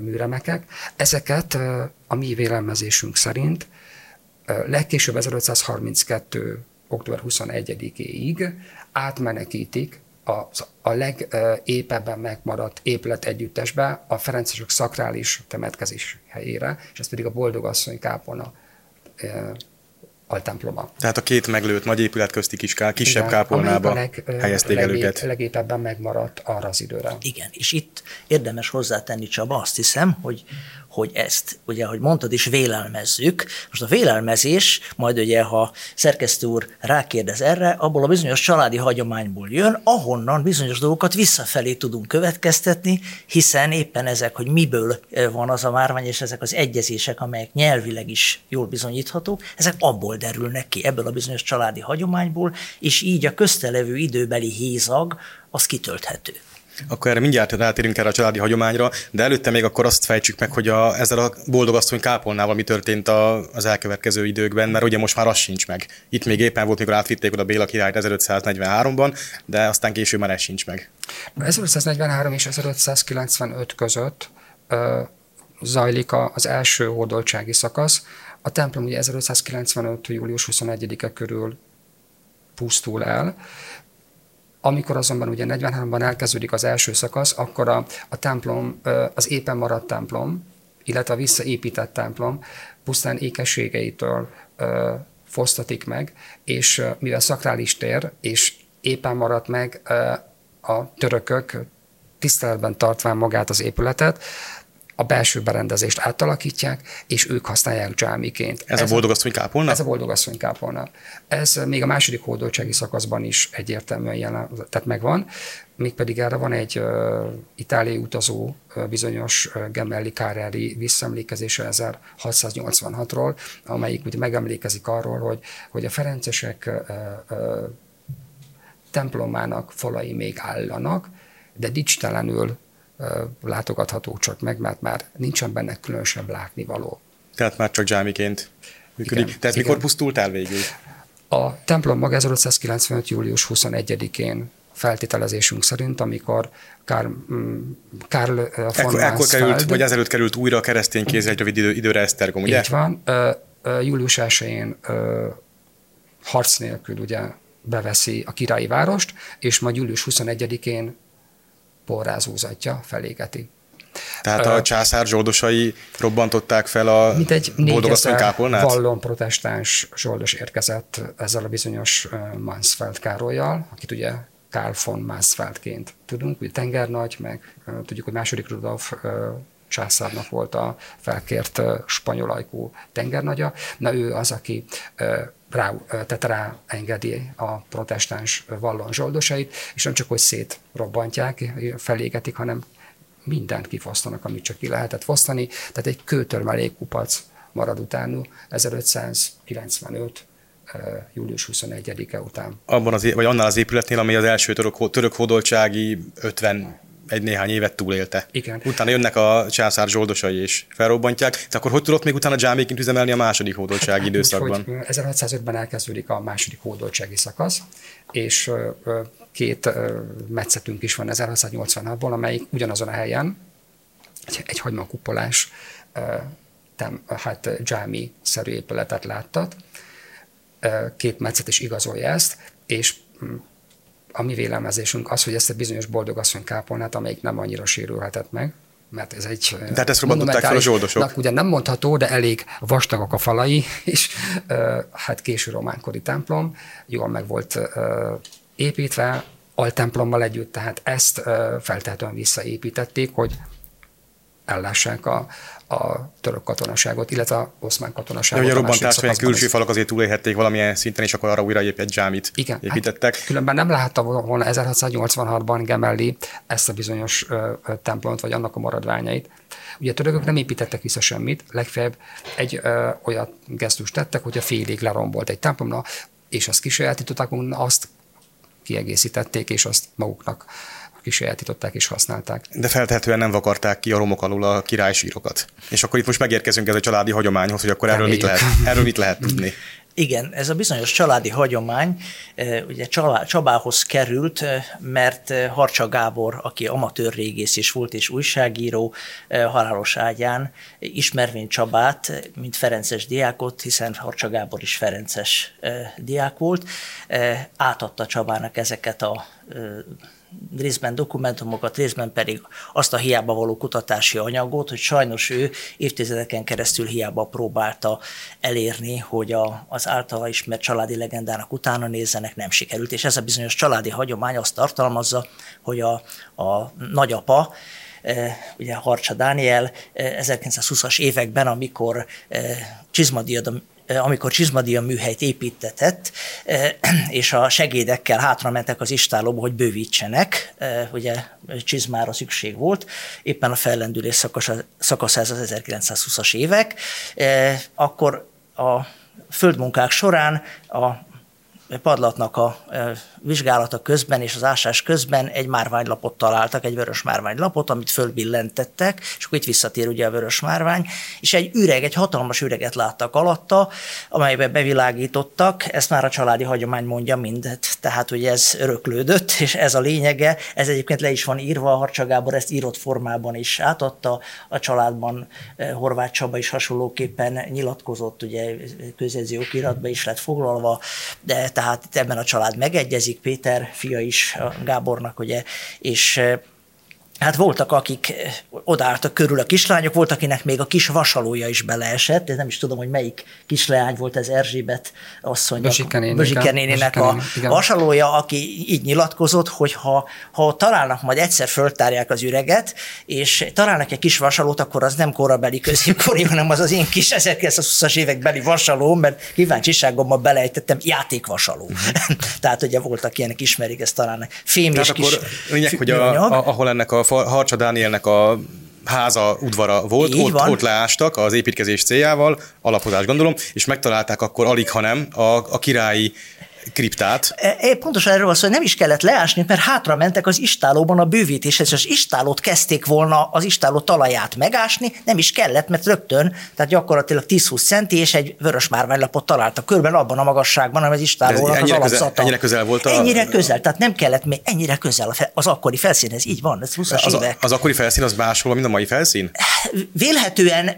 Speaker 6: műremekek. Ezeket a mi vélelmezésünk szerint legkésőbb 1532. október 21-éig átmenekítik a, a legépebben megmaradt épület együttesbe a Ferencesek szakrális temetkezés helyére, és ez pedig a Boldogasszony kápolna altemploma.
Speaker 4: Tehát a két meglőtt nagy épület közti kis, kisebb Igen, kápolnába leg, helyezték el őket.
Speaker 6: Legépebben megmaradt arra az időre.
Speaker 5: Igen, és itt érdemes hozzátenni Csaba, azt hiszem, hogy hogy ezt, ugye, ahogy mondtad is, vélelmezzük. Most a vélelmezés, majd ugye, ha szerkesztő úr rákérdez erre, abból a bizonyos családi hagyományból jön, ahonnan bizonyos dolgokat visszafelé tudunk következtetni, hiszen éppen ezek, hogy miből van az a márvány, és ezek az egyezések, amelyek nyelvileg is jól bizonyíthatók, ezek abból derülnek ki, ebből a bizonyos családi hagyományból, és így a köztelevő időbeli hézag az kitölthető.
Speaker 4: Akkor erre mindjárt rátérünk erre a családi hagyományra, de előtte még akkor azt fejtsük meg, hogy a, ezzel a boldogasszony kápolnával mi történt a, az elkövetkező időkben, mert ugye most már az sincs meg. Itt még éppen volt, mikor átvitték oda Béla királyt 1543-ban, de aztán később már ez sincs meg.
Speaker 6: 1543 és 1595 között ö, zajlik az első hódoltsági szakasz. A templom ugye 1595. július 21-e körül pusztul el, amikor azonban ugye 43-ban elkezdődik az első szakasz, akkor a, a templom, az éppen maradt templom, illetve a visszaépített templom pusztán ékességeitől fosztatik meg, és mivel szakrális tér, és éppen maradt meg a törökök tiszteletben tartván magát az épületet, a belső berendezést átalakítják, és ők használják dzsámiként.
Speaker 4: Ez, ez a boldogasszony kápolna?
Speaker 6: Ez a boldogasszony kápolna. Ez még a második hódoltsági szakaszban is egyértelműen jelen, tehát megvan, mégpedig erre van egy uh, itáliai utazó uh, bizonyos uh, Gemelli Carreri visszaemlékezése 1686-ról, amelyik ugye megemlékezik arról, hogy, hogy a ferencesek uh, uh, templomának falai még állanak, de dicstelenül látogatható csak meg, mert már nincsen benne különösebb látnivaló.
Speaker 4: Tehát már csak zsámiként működik. Igen, Tehát igen. mikor pusztult el végül?
Speaker 6: A templom maga 1595. július 21-én feltételezésünk szerint, amikor Karl, mm, Karl von
Speaker 4: Ekkor, ekkor került, vagy ezelőtt került újra a keresztény kéz egy rövid idő, időre Esztergom, ugye?
Speaker 6: Így van. Július 1-én harc nélkül ugye beveszi a királyi várost, és majd július 21-én porrázúzatja felégeti.
Speaker 4: Tehát a császár zsoldosai robbantották fel a
Speaker 6: Mint egy
Speaker 4: boldogasszony kápolnát?
Speaker 6: vallon protestáns zsoldos érkezett ezzel a bizonyos Mansfeld Károlyjal, akit ugye Karl von Mansfeldként tudunk, ugye tengernagy, meg tudjuk, hogy második Rudolf császárnak volt a felkért spanyol ajkú tengernagya. Na ő az, aki rá, tehát ráengedi a protestáns vallon zsoldosait, és nem csak, hogy szétrobbantják, felégetik, hanem mindent kifosztanak, amit csak ki lehetett fosztani. Tehát egy kőtörmelék kupac marad utánul 1595 július 21-e után.
Speaker 4: Abban az, vagy annál az épületnél, ami az első török, török hódoltsági 50 egy néhány évet túlélte.
Speaker 6: Igen.
Speaker 4: Utána jönnek a császár zsoldosai és felrobbantják. Tehát akkor hogy tudott még utána dzsáméként üzemelni a második hódoltsági hát, időszakban?
Speaker 6: Úgy, 1605-ben elkezdődik a második hódoltsági szakasz, és két metszetünk is van 1686-ból, amelyik ugyanazon a helyen, egy, egy hagymakupolás, hát dzsámi-szerű épületet láttat. Két metszet is igazolja ezt, és mm, a mi vélemezésünk az, hogy ezt a bizonyos boldogasszony kápolnát, amelyik nem annyira sérülhetett meg, mert ez egy...
Speaker 4: Tehát ezt robbantották fel a zsoldosok?
Speaker 6: Ugye nem mondható, de elég vastagok a falai, és hát késő románkori templom, jól meg volt építve, altemplommal együtt, tehát ezt feltehetően visszaépítették, hogy ellássák a, a török katonaságot, illetve a oszmán katonaságot.
Speaker 4: Ugye a robbantás, hogy külső falak azért túlélhették valamilyen szinten, és akkor arra újra egy dzsámit Igen, hát építettek. Hát
Speaker 6: különben nem látta volna 1686-ban Gemelli ezt a bizonyos ö, ö, templomot, vagy annak a maradványait. Ugye a törökök nem építettek vissza semmit, legfeljebb egy ö, olyat gesztust tettek, hogy a félig lerombolt egy templomna, és azt kisajátították, azt kiegészítették, és azt maguknak kisajátították és használták.
Speaker 4: De feltehetően nem vakarták ki a romok alul a királysírokat. És akkor itt most megérkezünk ez a családi hagyományhoz, hogy akkor erről mit, lehet, erről mit lehet tudni.
Speaker 5: Igen, ez a bizonyos családi hagyomány eh, ugye Csabához került, eh, mert eh, Harcsa Gábor, aki amatőr régész is volt és újságíró, halálos ágyán ismervén Csabát, mint Ferences diákot, hiszen Harcsa Gábor is Ferences diák volt, átadta Csabának ezeket a részben dokumentumokat, részben pedig azt a hiába való kutatási anyagot, hogy sajnos ő évtizedeken keresztül hiába próbálta elérni, hogy a, az általa ismert családi legendának utána nézzenek, nem sikerült. És ez a bizonyos családi hagyomány azt tartalmazza, hogy a, a nagyapa, eh, ugye Harcsa Dániel 1920-as eh, években, amikor Csizmadiadom Eh, amikor Csizmadia műhelyt építetett, eh, és a segédekkel hátra mentek az istálóba, hogy bővítsenek, eh, ugye Csizmára szükség volt, éppen a fellendülés szakasz, ez az 1920-as évek, akkor a földmunkák során a padlatnak a vizsgálata közben és az ásás közben egy márványlapot találtak, egy vörös márványlapot, amit fölbillentettek, és akkor itt visszatér ugye a vörös márvány, és egy üreg, egy hatalmas üreget láttak alatta, amelybe bevilágítottak, ezt már a családi hagyomány mondja mindet, tehát hogy ez öröklődött, és ez a lényege, ez egyébként le is van írva, a Harcsa ezt írott formában is átadta, a családban Horváth Csaba is hasonlóképpen nyilatkozott, ugye közjegyző okiratba is lett foglalva, de tehát itt ebben a család megegyezik, Péter fia is Gábornak, ugye, és Hát voltak, akik eh, odaálltak körül a kislányok, volt, akinek még a kis vasalója is beleesett, de nem is tudom, hogy melyik kisleány volt ez Erzsébet asszonynak, Bözsike néninek a igen. vasalója, aki így nyilatkozott, hogy ha, ha találnak, majd egyszer föltárják az üreget, és találnak egy kis vasalót, akkor az nem korabeli középkori, hanem az az én kis 1920-as évek beli vasaló, mert kíváncsiságommal belejtettem játékvasaló. Uh-huh. Tehát ugye voltak ilyenek, ismerik ezt talán fém
Speaker 4: és
Speaker 5: kis
Speaker 4: akkor lényeg, hogy a, a, ahol ennek a Harcsa Dánielnek a háza, udvara volt, ott, ott leástak az építkezés céljával, alapozás gondolom, és megtalálták akkor alig, hanem a, a királyi kriptát.
Speaker 5: E, e, pontosan erről van szó, hogy nem is kellett leásni, mert hátra mentek az istálóban a bővítéshez, és az istálót kezdték volna az istáló talaját megásni, nem is kellett, mert rögtön, tehát gyakorlatilag 10-20 centi és egy vörös márványlapot találtak körben abban a magasságban, ami az istálónak az alapszata.
Speaker 4: Közel, ennyire közel volt a...
Speaker 5: Ennyire közel, tehát nem kellett még ennyire közel az akkori felszínhez, így van, ez 20
Speaker 4: az, Az akkori felszín az máshol, mint a mai felszín?
Speaker 5: Vélhetően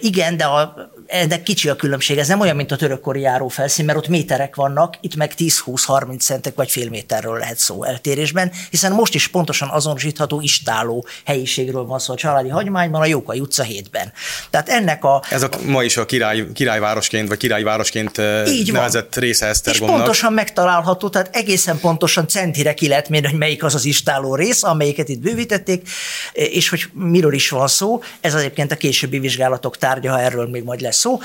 Speaker 5: igen, de a ennek kicsi a különbség, ez nem olyan, mint a törökkori járófelszín, mert ott méterek vannak, itt meg 10-20-30 centek vagy fél méterről lehet szó eltérésben, hiszen most is pontosan azonosítható istáló helyiségről van szó a családi hagyományban, a Jókai utca 7-ben. Tehát ennek a...
Speaker 4: Ez a, ma is a király, királyvárosként, vagy királyvárosként Így nevezett van. része Esztergomnak.
Speaker 5: És pontosan megtalálható, tehát egészen pontosan centire ki lehet mérni, hogy melyik az az istáló rész, amelyiket itt bővítették, és hogy miről is van szó. Ez egyébként a későbbi vizsgálatok tárgya, ha erről még majd lesz szó.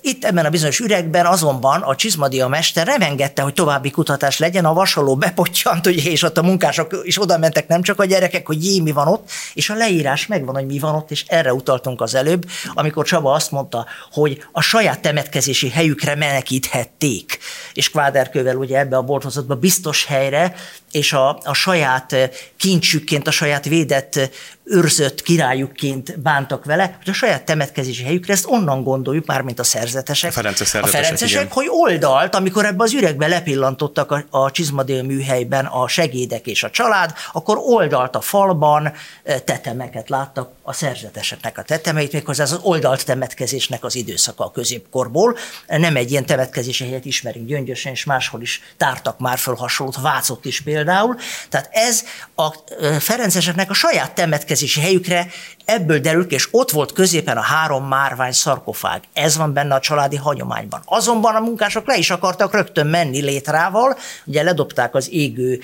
Speaker 5: Itt ebben a bizonyos üregben azonban a Csizmadia mester nem engedte, hogy további kutatás legyen, a vasaló bepottyant, ugye, és ott a munkások is oda mentek, nem csak a gyerekek, hogy jé, mi van ott, és a leírás megvan, hogy mi van ott, és erre utaltunk az előbb, amikor Csaba azt mondta, hogy a saját temetkezési helyükre menekíthették, és Kváderkővel ugye ebbe a boltozatba biztos helyre, és a, a saját kincsükként, a saját védett őrzött királyukként bántak vele, hogy a saját temetkezési helyükre ezt onnan gondoljuk, már mint a szerzetesek. A
Speaker 4: ferences szerzetesek,
Speaker 5: a ferencesek igen. hogy oldalt, amikor ebbe az üregbe lepillantottak a, a Csizmadél műhelyben a segédek és a család, akkor oldalt a falban tetemeket láttak a szerzeteseknek a tetemeit, méghozzá az oldalt temetkezésnek az időszaka a középkorból. Nem egy ilyen temetkezési helyet ismerünk Gyöngyösen, és máshol is tártak már föl hasonlót, Vácott is például. Tehát ez a ferenceseknek a saját temetkezési helyükre, ebből derül ki, és ott volt középen a három márvány szarkofág. Ez van benne a családi hagyományban. Azonban a munkások le is akartak rögtön menni létrával, ugye ledobták az égő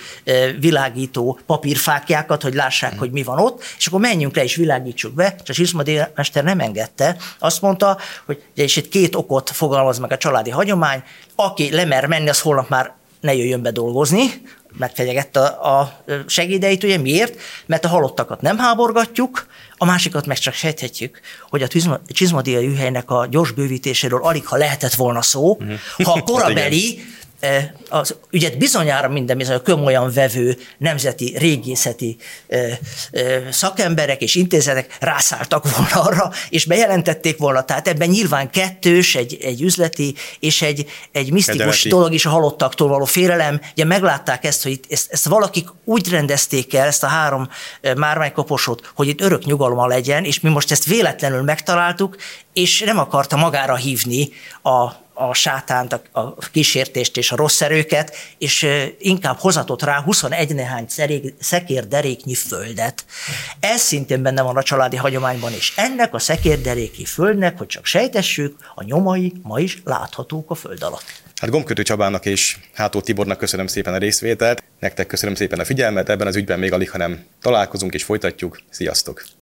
Speaker 5: világító papírfákjákat, hogy lássák, hogy mi van ott, és akkor menjünk le és világítsuk be, és a Zsiszmadi mester nem engedte. Azt mondta, hogy és itt két okot fogalmaz meg a családi hagyomány, aki lemer menni, az holnap már ne jöjjön be dolgozni, megfegyegette a, a segédeit, ugye miért? Mert a halottakat nem háborgatjuk, a másikat meg csak sejthetjük, hogy a csizmadiai hűhelynek a gyors bővítéséről alig ha lehetett volna szó, uh-huh. ha a hát korabeli az ügyet bizonyára minden bizony kömolyan vevő nemzeti régészeti szakemberek és intézetek rászálltak volna arra, és bejelentették volna. Tehát ebben nyilván kettős, egy, egy üzleti és egy, egy misztikus Kedeleti. dolog is a halottaktól való félelem. Ugye meglátták ezt, hogy itt, ezt, ezt valakik úgy rendezték el, ezt a három márványkoposot, hogy itt örök nyugalma legyen, és mi most ezt véletlenül megtaláltuk, és nem akarta magára hívni a a sátánt, a kísértést és a rossz erőket, és inkább hozatott rá 21 nehány szekérderéknyi földet. Ez szintén benne van a családi hagyományban, és ennek a szekérderéki földnek, hogy csak sejtessük, a nyomai ma is láthatók a föld alatt.
Speaker 4: Hát Gombkötő Csabának és Hátó Tibornak köszönöm szépen a részvételt, nektek köszönöm szépen a figyelmet, ebben az ügyben még alig, hanem találkozunk és folytatjuk. Sziasztok!